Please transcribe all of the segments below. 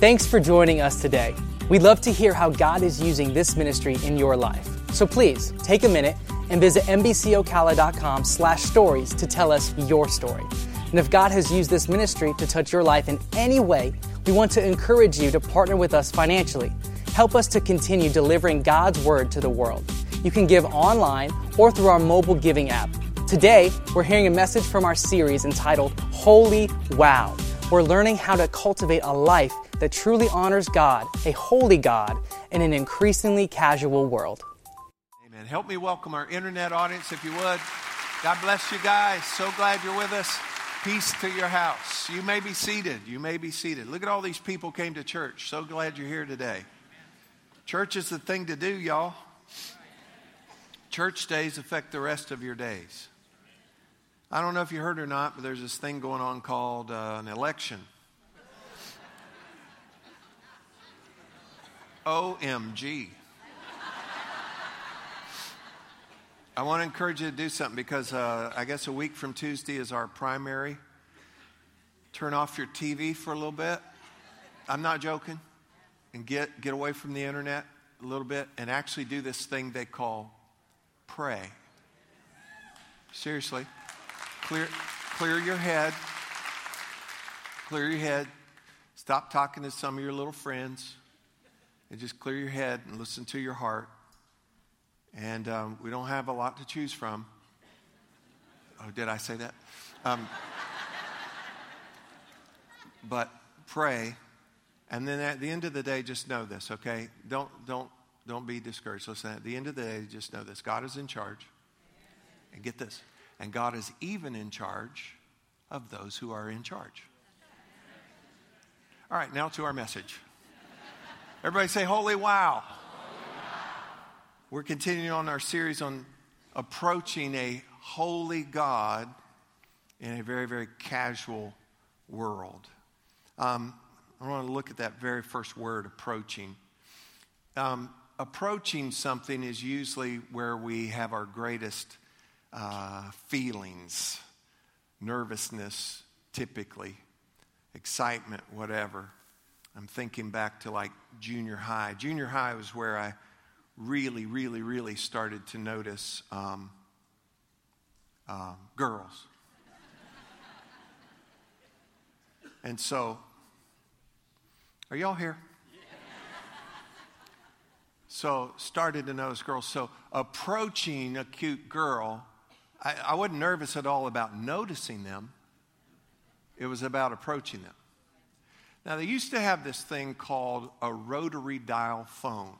Thanks for joining us today. We'd love to hear how God is using this ministry in your life. So please take a minute and visit mbcocala.com slash stories to tell us your story. And if God has used this ministry to touch your life in any way, we want to encourage you to partner with us financially. Help us to continue delivering God's word to the world. You can give online or through our mobile giving app. Today, we're hearing a message from our series entitled Holy Wow. We're learning how to cultivate a life that truly honors God, a holy God, in an increasingly casual world. Amen. Help me welcome our internet audience, if you would. God bless you guys. So glad you're with us. Peace to your house. You may be seated. You may be seated. Look at all these people came to church. So glad you're here today. Church is the thing to do, y'all. Church days affect the rest of your days. I don't know if you heard or not, but there's this thing going on called uh, an election. OMG. I want to encourage you to do something because uh, I guess a week from Tuesday is our primary. Turn off your TV for a little bit. I'm not joking. And get, get away from the internet a little bit and actually do this thing they call pray. Seriously. Clear, clear your head. Clear your head. Stop talking to some of your little friends and just clear your head and listen to your heart. And um, we don't have a lot to choose from. Oh, did I say that? Um, but pray, and then at the end of the day, just know this, okay? Don't don't don't be discouraged. Listen, at the end of the day, just know this: God is in charge. And get this, and God is even in charge of those who are in charge. All right, now to our message. Everybody say, Holy wow. We're continuing on our series on approaching a holy God in a very, very casual world. Um, I want to look at that very first word, approaching. Um, approaching something is usually where we have our greatest uh, feelings, nervousness, typically, excitement, whatever. I'm thinking back to like junior high. Junior high was where I really, really, really started to notice um, uh, girls. and so, are y'all here? So, started to notice girls. So, approaching a cute girl, I, I wasn't nervous at all about noticing them, it was about approaching them. Now, they used to have this thing called a rotary dial phone.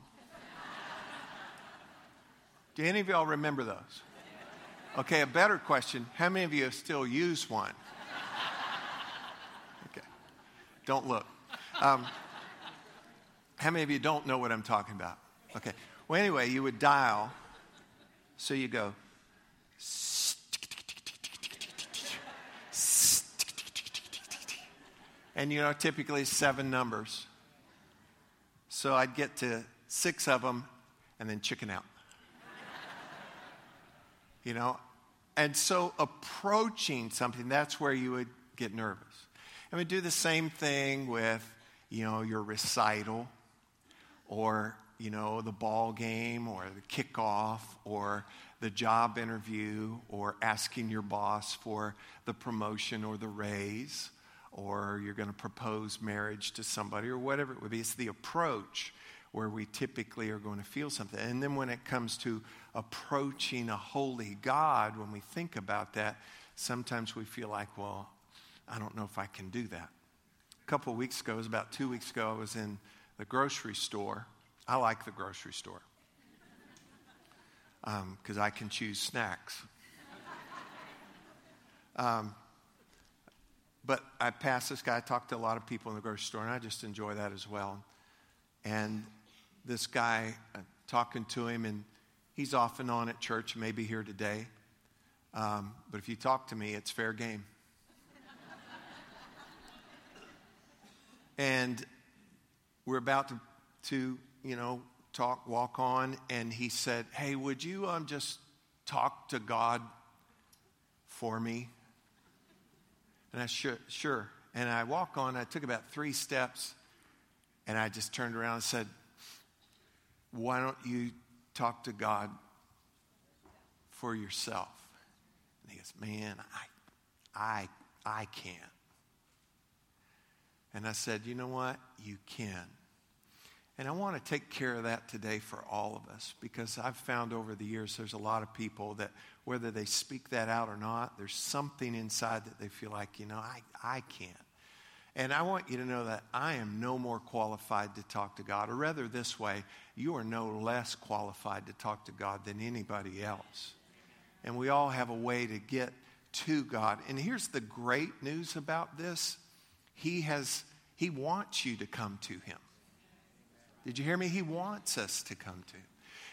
Do any of y'all remember those? Okay, a better question how many of you still use one? Okay, don't look. Um, how many of you don't know what I'm talking about? Okay, well, anyway, you would dial, so you go, and you know, typically seven numbers. So I'd get to six of them and then chicken out you know? And so approaching something, that's where you would get nervous. And we do the same thing with, you know, your recital or, you know, the ball game or the kickoff or the job interview or asking your boss for the promotion or the raise or you're going to propose marriage to somebody or whatever it would be. It's the approach where we typically are going to feel something. And then when it comes to approaching a holy God, when we think about that, sometimes we feel like, well, I don't know if I can do that. A couple of weeks ago, it was about two weeks ago, I was in the grocery store. I like the grocery store because um, I can choose snacks. Um, but I passed this guy, I talked to a lot of people in the grocery store, and I just enjoy that as well. And this guy, uh, talking to him, and he's off and on at church, maybe here today. Um, but if you talk to me, it's fair game. and we're about to, to, you know, talk, walk on, and he said, Hey, would you um, just talk to God for me? And I, sure, sure. And I walk on, I took about three steps, And I just turned around and said, Why don't you talk to God for yourself? And he goes, Man, I, I, I can't. And I said, You know what? You can. And I want to take care of that today for all of us because I've found over the years there's a lot of people that, whether they speak that out or not, there's something inside that they feel like, you know, I, I can't. And I want you to know that I am no more qualified to talk to God, or rather, this way, you are no less qualified to talk to God than anybody else. And we all have a way to get to God. And here's the great news about this He has, He wants you to come to Him. Did you hear me? He wants us to come to.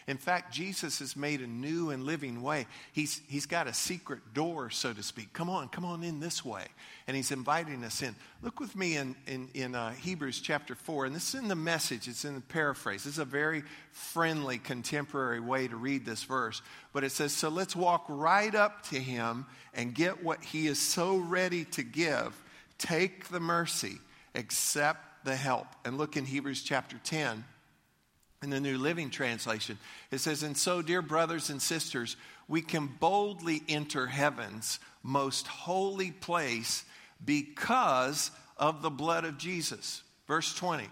In fact, Jesus has made a new and living way. He's, he's got a secret door, so to speak. Come on, come on in this way. And he's inviting us in. Look with me in, in, in uh, Hebrews chapter 4. And this is in the message, it's in the paraphrase. This is a very friendly, contemporary way to read this verse. But it says, So let's walk right up to him and get what he is so ready to give. Take the mercy, accept the help. And look in Hebrews chapter 10 in the New Living Translation. It says, And so, dear brothers and sisters, we can boldly enter heaven's most holy place because of the blood of Jesus. Verse 20.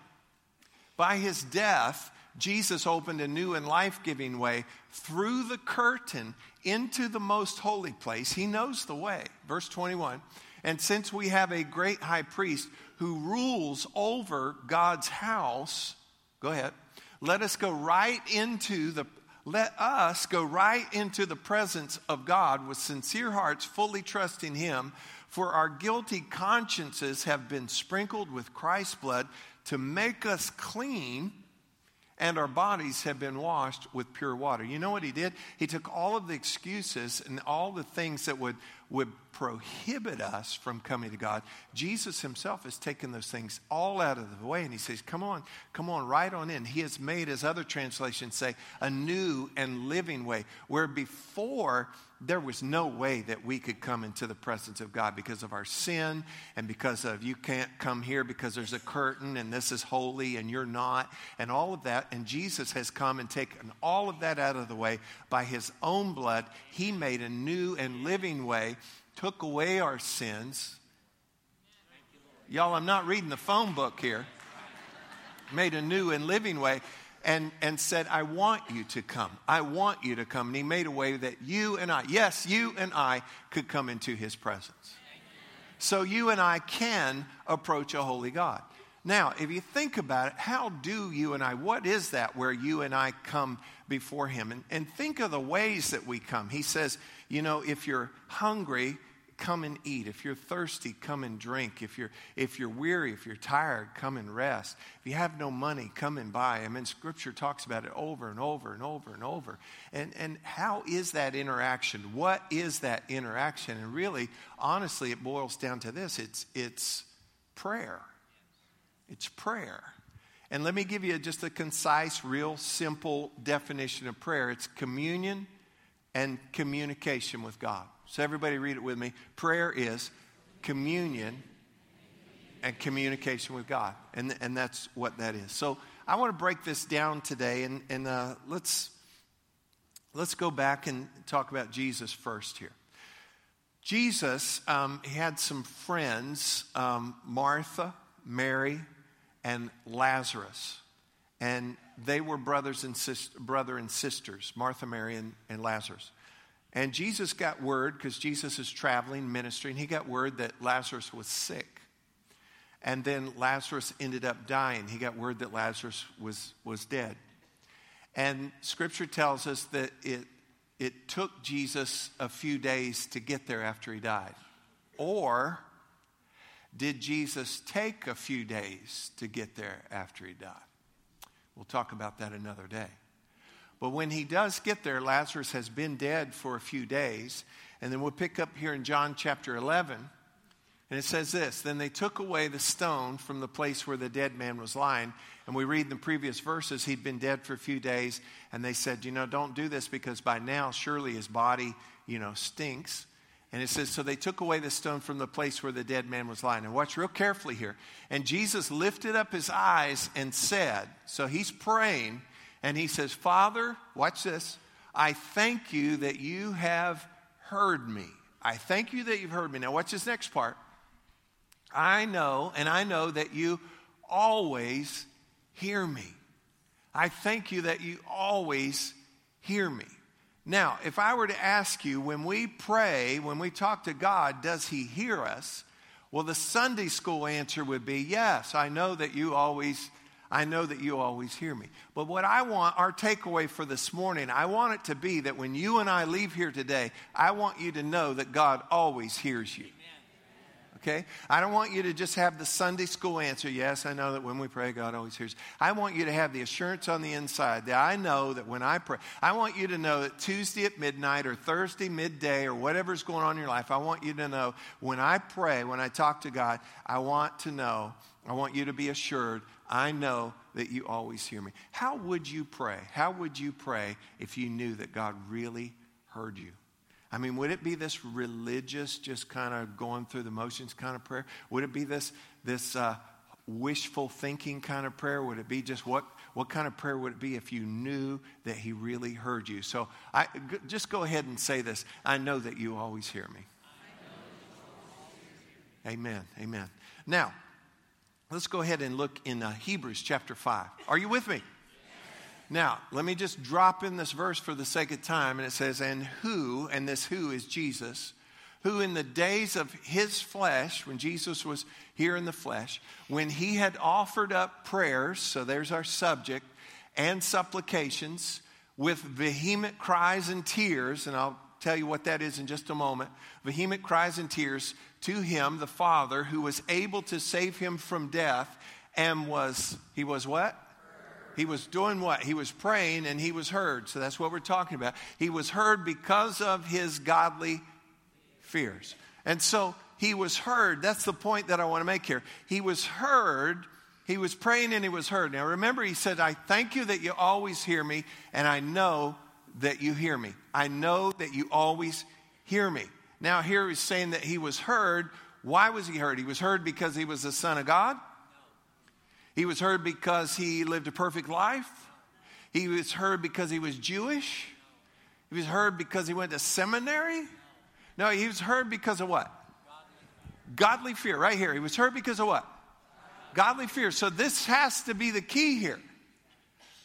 By his death, Jesus opened a new and life giving way through the curtain into the most holy place. He knows the way. Verse 21. And since we have a great high priest who rules over God's house, go ahead, let us go right into the let us go right into the presence of God with sincere hearts, fully trusting Him, for our guilty consciences have been sprinkled with Christ's blood to make us clean and our bodies have been washed with pure water. You know what he did? He took all of the excuses and all the things that would, would prohibit us from coming to God. Jesus himself has taken those things all out of the way and he says, Come on, come on, right on in. He has made, as other translations say, a new and living way, where before there was no way that we could come into the presence of God because of our sin and because of you can't come here because there's a curtain and this is holy and you're not, and all of that. And Jesus has come and taken all of that out of the way by his own blood. He made a new and living way, took away our sins. Y'all, I'm not reading the phone book here. Made a new and living way and, and said, I want you to come. I want you to come. And he made a way that you and I, yes, you and I could come into his presence. So you and I can approach a holy God. Now, if you think about it, how do you and I, what is that where you and I come before him? And, and think of the ways that we come. He says, you know, if you're hungry, come and eat. If you're thirsty, come and drink. If you're, if you're weary, if you're tired, come and rest. If you have no money, come and buy. I mean, Scripture talks about it over and over and over and over. And, and how is that interaction? What is that interaction? And really, honestly, it boils down to this it's, it's prayer. It's prayer. And let me give you just a concise, real simple definition of prayer it's communion and communication with God. So, everybody read it with me. Prayer is communion and communication with God. And, and that's what that is. So, I want to break this down today, and, and uh, let's, let's go back and talk about Jesus first here. Jesus um, had some friends, um, Martha, Mary, and Lazarus. And they were brothers and sis- brother and sisters, Martha, Mary, and, and Lazarus. And Jesus got word, because Jesus is traveling, ministering, he got word that Lazarus was sick. And then Lazarus ended up dying. He got word that Lazarus was, was dead. And scripture tells us that it, it took Jesus a few days to get there after he died. Or did Jesus take a few days to get there after he died? We'll talk about that another day. But when he does get there, Lazarus has been dead for a few days. And then we'll pick up here in John chapter 11. And it says this Then they took away the stone from the place where the dead man was lying. And we read in the previous verses, he'd been dead for a few days. And they said, You know, don't do this because by now, surely his body, you know, stinks. And it says, So they took away the stone from the place where the dead man was lying. And watch real carefully here. And Jesus lifted up his eyes and said, So he's praying, and he says, Father, watch this. I thank you that you have heard me. I thank you that you've heard me. Now, watch this next part. I know, and I know that you always hear me. I thank you that you always hear me. Now, if I were to ask you, when we pray, when we talk to God, does He hear us? Well, the Sunday school answer would be yes, I know that you always. I know that you always hear me. But what I want, our takeaway for this morning, I want it to be that when you and I leave here today, I want you to know that God always hears you okay? I don't want you to just have the Sunday school answer. Yes, I know that when we pray, God always hears. I want you to have the assurance on the inside that I know that when I pray, I want you to know that Tuesday at midnight or Thursday midday or whatever's going on in your life, I want you to know when I pray, when I talk to God, I want to know, I want you to be assured, I know that you always hear me. How would you pray? How would you pray if you knew that God really heard you? I mean, would it be this religious, just kind of going through the motions kind of prayer? Would it be this, this uh, wishful thinking kind of prayer? Would it be just what, what kind of prayer would it be if you knew that He really heard you? So I, g- just go ahead and say this I know that you always hear me. Amen. Amen. Now, let's go ahead and look in uh, Hebrews chapter 5. Are you with me? Now, let me just drop in this verse for the sake of time. And it says, And who, and this who is Jesus, who in the days of his flesh, when Jesus was here in the flesh, when he had offered up prayers, so there's our subject, and supplications with vehement cries and tears, and I'll tell you what that is in just a moment. Vehement cries and tears to him, the Father, who was able to save him from death, and was, he was what? He was doing what? He was praying and he was heard. So that's what we're talking about. He was heard because of his godly fears. And so he was heard. That's the point that I want to make here. He was heard. He was praying and he was heard. Now remember, he said, I thank you that you always hear me, and I know that you hear me. I know that you always hear me. Now, here he's saying that he was heard. Why was he heard? He was heard because he was the Son of God. He was heard because he lived a perfect life. He was heard because he was Jewish. He was heard because he went to seminary. No, he was heard because of what? Godly fear, right here. He was heard because of what? Godly fear. So this has to be the key here.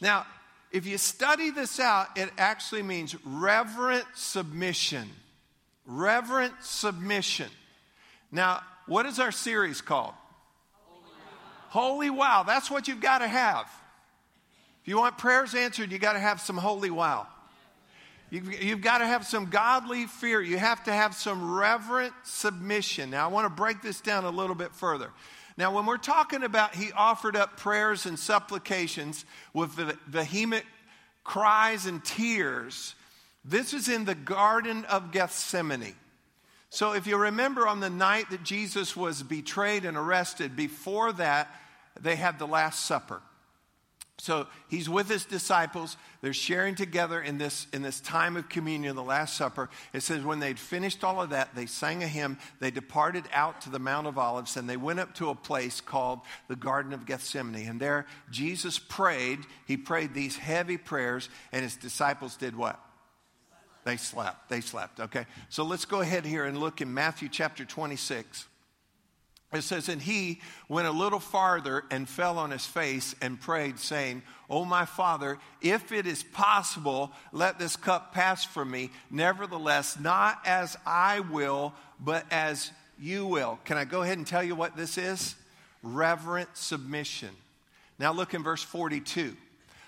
Now, if you study this out, it actually means reverent submission. Reverent submission. Now, what is our series called? Holy wow. That's what you've got to have. If you want prayers answered, you got to have some holy wow. You've, you've, got to have some godly fear. You have to have some reverent submission. Now, I want to break this down a little bit further. Now, when we're talking about he offered up prayers and supplications with the vehement cries and tears, this is in the Garden of Gethsemane. So, if you remember on the night that Jesus was betrayed and arrested, before that, they had the Last Supper. So he's with his disciples. They're sharing together in this, in this time of communion, the Last Supper. It says, when they'd finished all of that, they sang a hymn. They departed out to the Mount of Olives and they went up to a place called the Garden of Gethsemane. And there, Jesus prayed. He prayed these heavy prayers, and his disciples did what? They slept. They slept. Okay. So let's go ahead here and look in Matthew chapter 26. It says, And he went a little farther and fell on his face and prayed, saying, Oh, my Father, if it is possible, let this cup pass from me. Nevertheless, not as I will, but as you will. Can I go ahead and tell you what this is? Reverent submission. Now look in verse 42.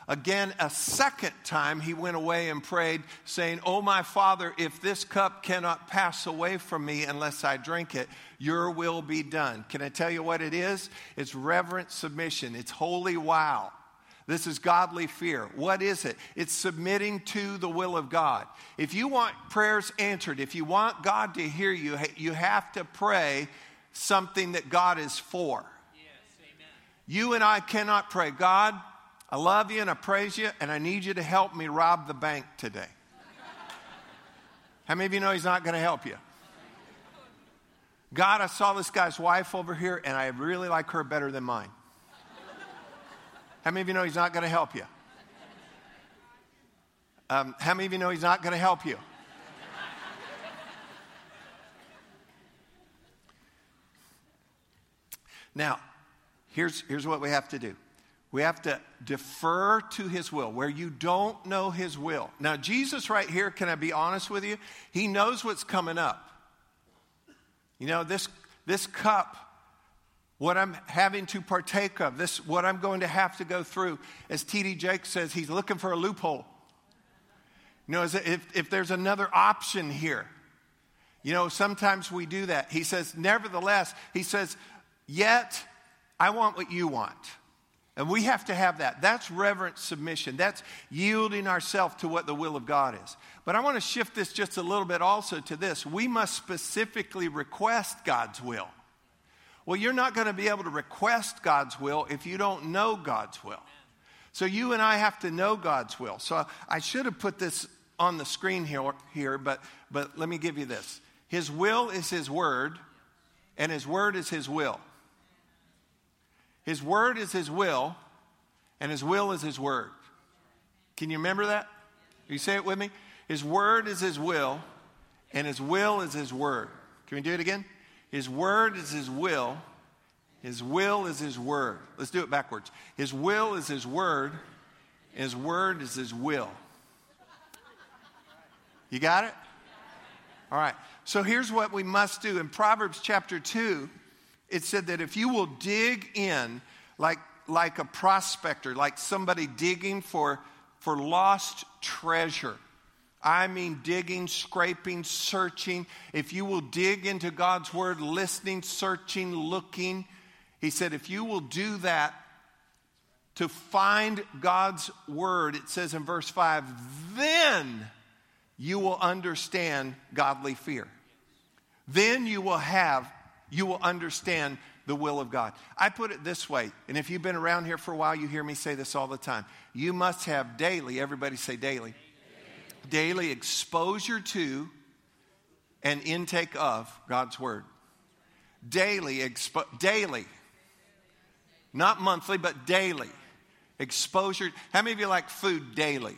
Again, a second time he went away and prayed, saying, Oh, my Father, if this cup cannot pass away from me unless I drink it, your will be done. Can I tell you what it is? It's reverent submission, it's holy wow. This is godly fear. What is it? It's submitting to the will of God. If you want prayers answered, if you want God to hear you, you have to pray something that God is for. Yes, you and I cannot pray, God, I love you and I praise you, and I need you to help me rob the bank today. How many of you know He's not going to help you? God, I saw this guy's wife over here, and I really like her better than mine. How many of you know he's not going to help you? Um, how many of you know he's not going to help you? Now, here's, here's what we have to do we have to defer to his will where you don't know his will. Now, Jesus, right here, can I be honest with you? He knows what's coming up. You know, this, this cup, what I'm having to partake of, this, what I'm going to have to go through, as T.D. Jakes says, he's looking for a loophole. You know, if, if there's another option here, you know, sometimes we do that. He says, nevertheless, he says, yet I want what you want. And we have to have that. That's reverent submission. That's yielding ourselves to what the will of God is. But I want to shift this just a little bit also to this. We must specifically request God's will. Well, you're not going to be able to request God's will if you don't know God's will. So you and I have to know God's will. So I should have put this on the screen here, here but, but let me give you this. His will is His word, and His word is His will. His word is his will, and his will is his word. Can you remember that? You say it with me? His word is his will, and his will is his word. Can we do it again? His word is his will, his will is his word. Let's do it backwards. His will is his word, his word is his will. You got it? All right. So here's what we must do. In Proverbs chapter 2, it said that if you will dig in like, like a prospector, like somebody digging for, for lost treasure, I mean, digging, scraping, searching. If you will dig into God's word, listening, searching, looking, he said, if you will do that to find God's word, it says in verse 5, then you will understand godly fear. Then you will have you will understand the will of God. I put it this way, and if you've been around here for a while, you hear me say this all the time. You must have daily, everybody say daily, daily, daily exposure to and intake of God's Word. Daily, expo- daily, not monthly, but daily exposure. How many of you like food daily?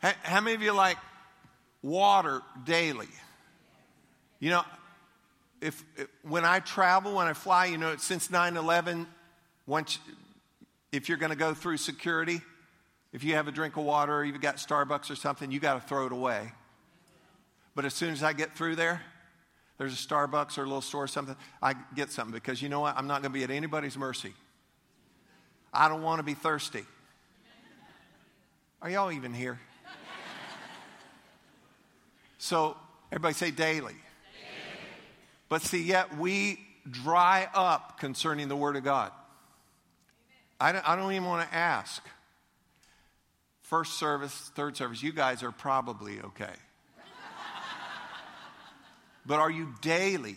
How, how many of you like water daily? You know, if, if, when I travel, when I fly, you know, since 9 11, once, if you're going to go through security, if you have a drink of water or you've got Starbucks or something, you got to throw it away. But as soon as I get through there, there's a Starbucks or a little store or something, I get something because you know what? I'm not going to be at anybody's mercy. I don't want to be thirsty. Are y'all even here? So, everybody say daily. But see, yet we dry up concerning the Word of God. I don't, I don't even want to ask. First service, third service, you guys are probably okay. but are you daily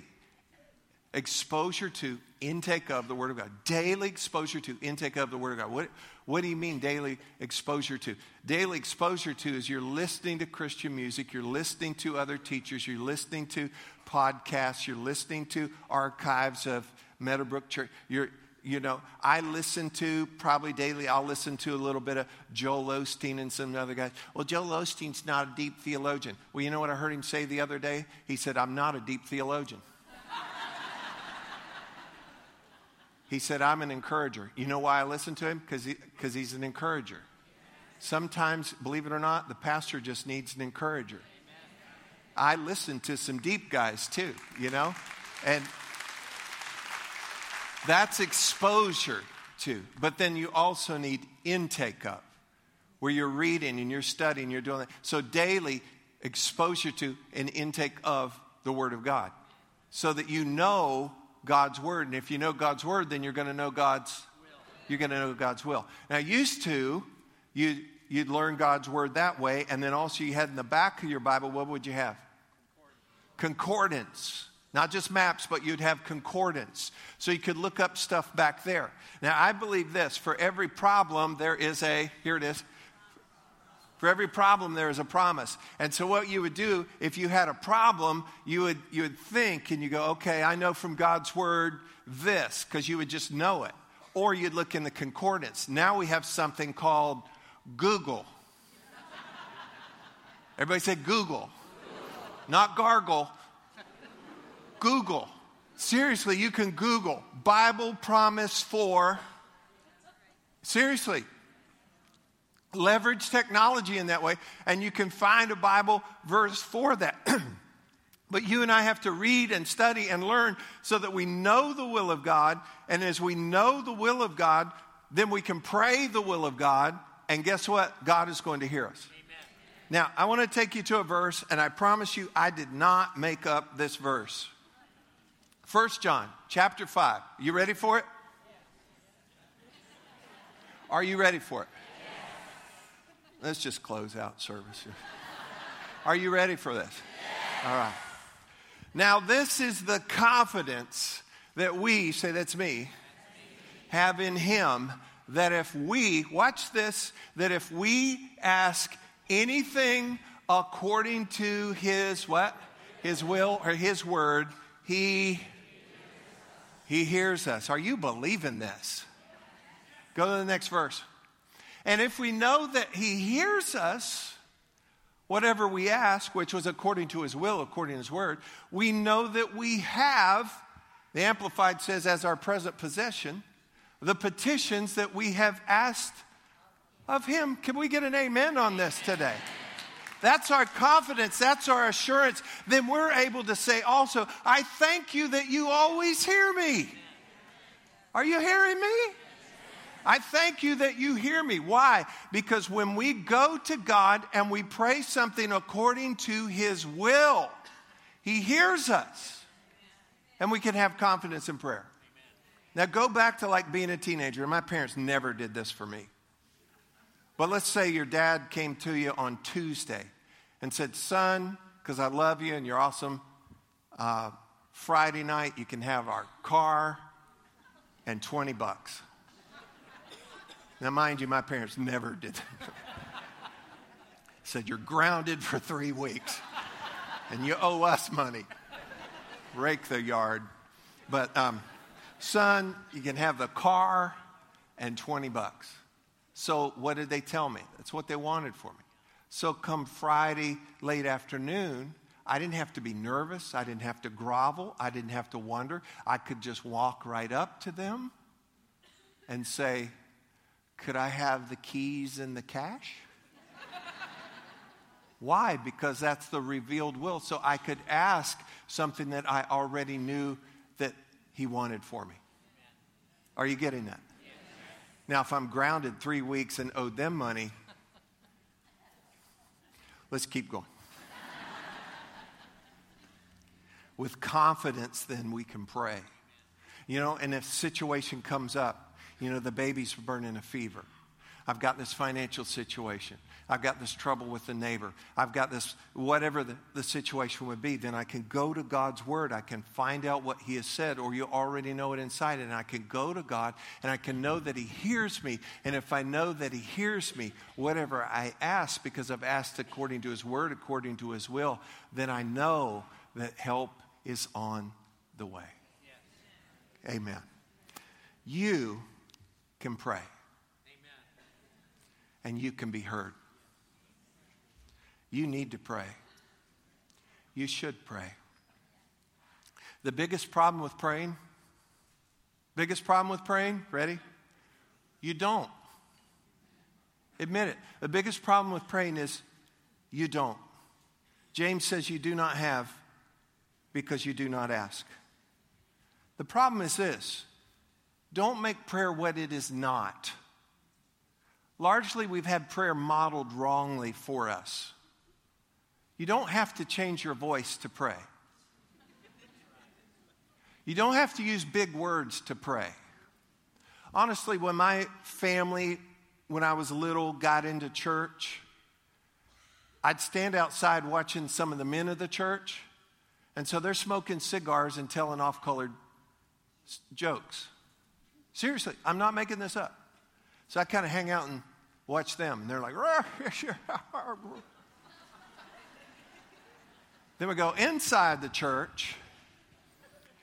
exposure to intake of the Word of God? Daily exposure to intake of the Word of God. What, what do you mean daily exposure to? Daily exposure to is you're listening to Christian music, you're listening to other teachers, you're listening to podcasts, you're listening to archives of Meadowbrook Church. You're, you know, I listen to probably daily, I'll listen to a little bit of Joel Osteen and some other guys. Well, Joel Osteen's not a deep theologian. Well, you know what I heard him say the other day? He said, I'm not a deep theologian. he said, I'm an encourager. You know why I listen to him? Because he, cause he's an encourager. Sometimes, believe it or not, the pastor just needs an encourager. I listen to some deep guys too, you know? And that's exposure to. But then you also need intake of, where you're reading and you're studying, you're doing that. So daily exposure to and intake of the Word of God. So that you know God's Word. And if you know God's Word, then you're going to know God's you're going to know God's will. Now, used to, you you'd learn God's word that way, and then also you had in the back of your Bible, what would you have? Concordance. Not just maps, but you'd have concordance. So you could look up stuff back there. Now, I believe this for every problem, there is a, here it is, For every problem, there is a promise. And so, what you would do if you had a problem, you would, you would think and you go, okay, I know from God's word this, because you would just know it. Or you'd look in the concordance. Now we have something called Google. Everybody say Google. Not gargle. Google. Seriously, you can Google Bible promise for. Seriously. Leverage technology in that way, and you can find a Bible verse for that. but you and I have to read and study and learn so that we know the will of God. And as we know the will of God, then we can pray the will of God. And guess what? God is going to hear us. Amen. Now, I want to take you to a verse, and I promise you, I did not make up this verse. First John chapter 5. You ready for it? Are you ready for it? Let's just close out service here. Are you ready for this? All right. Now, this is the confidence that we, say that's me, have in Him that if we, watch this, that if we ask anything according to his what? His will or his word, he he hears us. Are you believing this? Go to the next verse. And if we know that he hears us, whatever we ask, which was according to his will, according to his word, we know that we have, the Amplified says, as our present possession, the petitions that we have asked of Him. Can we get an amen on this today? That's our confidence, that's our assurance. Then we're able to say also, I thank you that you always hear me. Are you hearing me? I thank you that you hear me. Why? Because when we go to God and we pray something according to His will, He hears us. And we can have confidence in prayer. Now, go back to like being a teenager. My parents never did this for me. But let's say your dad came to you on Tuesday and said, Son, because I love you and you're awesome, uh, Friday night you can have our car and 20 bucks. Now, mind you, my parents never did that. said, You're grounded for three weeks and you owe us money. Rake the yard. But, um, son, you can have the car and 20 bucks. So, what did they tell me? That's what they wanted for me. So, come Friday, late afternoon, I didn't have to be nervous. I didn't have to grovel. I didn't have to wonder. I could just walk right up to them and say, Could I have the keys and the cash? Why? Because that's the revealed will. So I could ask something that I already knew He wanted for me. Are you getting that? Now, if I'm grounded three weeks and owed them money, let's keep going. With confidence, then we can pray. You know, and if situation comes up, you know, the baby's burning a fever. I've got this financial situation. I've got this trouble with the neighbor. I've got this, whatever the, the situation would be, then I can go to God's word. I can find out what He has said, or you already know it inside, and I can go to God and I can know that He hears me. And if I know that He hears me, whatever I ask, because I've asked according to His word, according to His will, then I know that help is on the way. Yes. Amen. You can pray. And you can be heard. You need to pray. You should pray. The biggest problem with praying, biggest problem with praying, ready? You don't. Admit it. The biggest problem with praying is you don't. James says you do not have because you do not ask. The problem is this don't make prayer what it is not. Largely, we've had prayer modeled wrongly for us. You don't have to change your voice to pray. You don't have to use big words to pray. Honestly, when my family, when I was little, got into church, I'd stand outside watching some of the men of the church, and so they're smoking cigars and telling off colored jokes. Seriously, I'm not making this up. So I kind of hang out and Watch them. And they're like, then we go inside the church,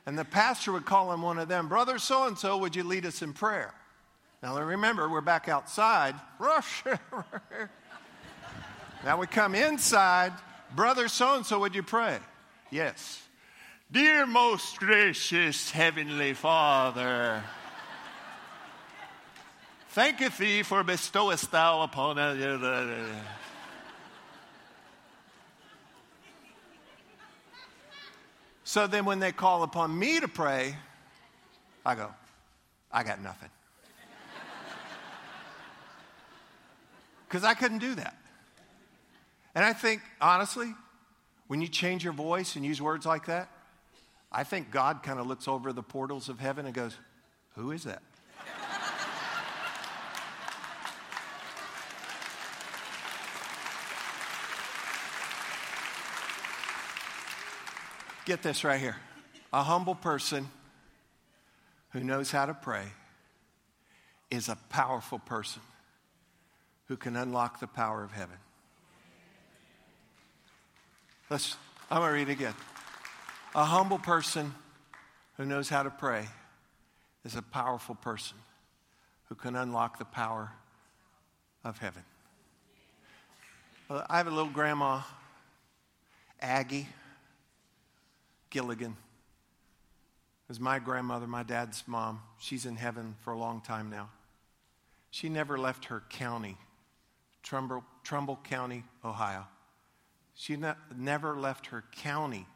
and the pastor would call on one of them, Brother so and so, would you lead us in prayer? Now remember, we're back outside. now we come inside. Brother so and so, would you pray? Yes. Dear most gracious Heavenly Father, thanketh thee for bestowest thou upon us. So then, when they call upon me to pray, I go, I got nothing. Because I couldn't do that. And I think, honestly, when you change your voice and use words like that, I think God kind of looks over the portals of heaven and goes, Who is that? Get this right here. A humble person who knows how to pray is a powerful person who can unlock the power of heaven. Let's, I'm going to read it again. A humble person who knows how to pray is a powerful person who can unlock the power of heaven. I have a little grandma, Aggie Gilligan. It was my grandmother, my dad's mom. She's in heaven for a long time now. She never left her county, Trumbull, Trumbull County, Ohio. She ne- never left her county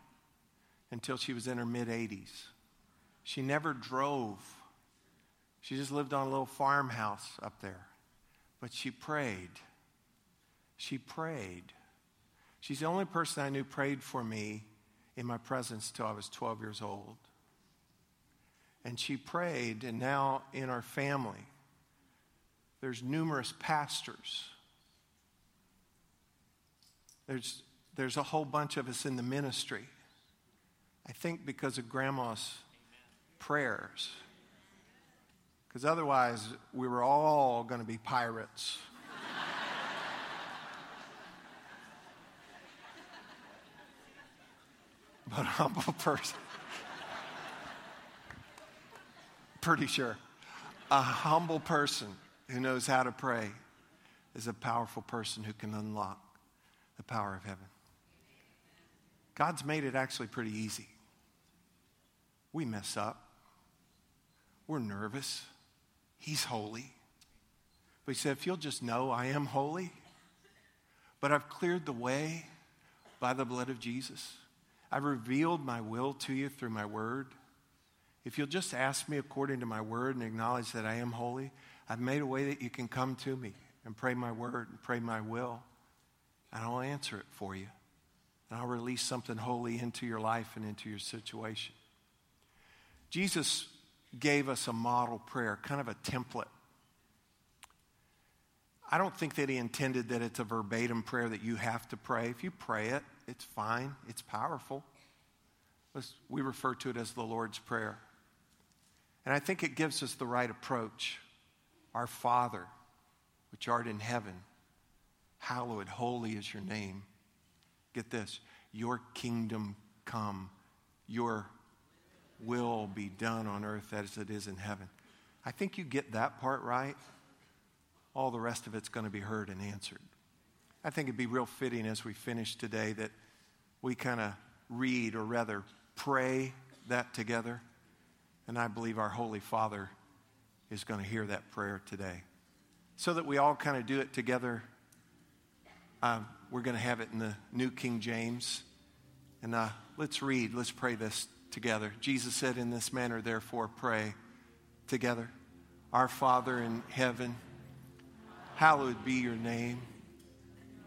until she was in her mid 80s. She never drove. She just lived on a little farmhouse up there. But she prayed. She prayed. She's the only person I knew prayed for me in my presence till I was 12 years old. And she prayed, and now in our family, there's numerous pastors. There's, there's a whole bunch of us in the ministry. I think because of grandma's prayers. Because otherwise, we were all going to be pirates. But a humble person. Pretty sure. A humble person who knows how to pray is a powerful person who can unlock the power of heaven. God's made it actually pretty easy. We mess up. We're nervous. He's holy. But he said, if you'll just know I am holy, but I've cleared the way by the blood of Jesus. I've revealed my will to you through my word. If you'll just ask me according to my word and acknowledge that I am holy, I've made a way that you can come to me and pray my word and pray my will, and I'll answer it for you. And I'll release something holy into your life and into your situation. Jesus gave us a model prayer, kind of a template. I don't think that he intended that it's a verbatim prayer that you have to pray. If you pray it, it's fine, it's powerful. We refer to it as the Lord's Prayer. And I think it gives us the right approach. Our Father, which art in heaven, hallowed, holy is your name. Get this your kingdom come, your will be done on earth as it is in heaven. I think you get that part right, all the rest of it's going to be heard and answered. I think it'd be real fitting as we finish today that we kind of read, or rather pray that together. And I believe our Holy Father is going to hear that prayer today. So that we all kind of do it together. Um, we're going to have it in the New King James. And uh, let's read, let's pray this together. Jesus said, In this manner, therefore, pray together. Our Father in heaven, hallowed be your name.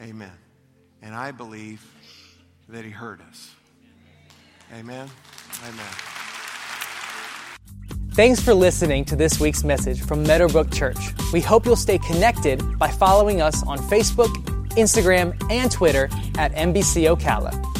Amen. And I believe that He heard us. Amen. Amen. Thanks for listening to this week's message from Meadowbrook Church. We hope you'll stay connected by following us on Facebook, Instagram, and Twitter at MBC Ocala.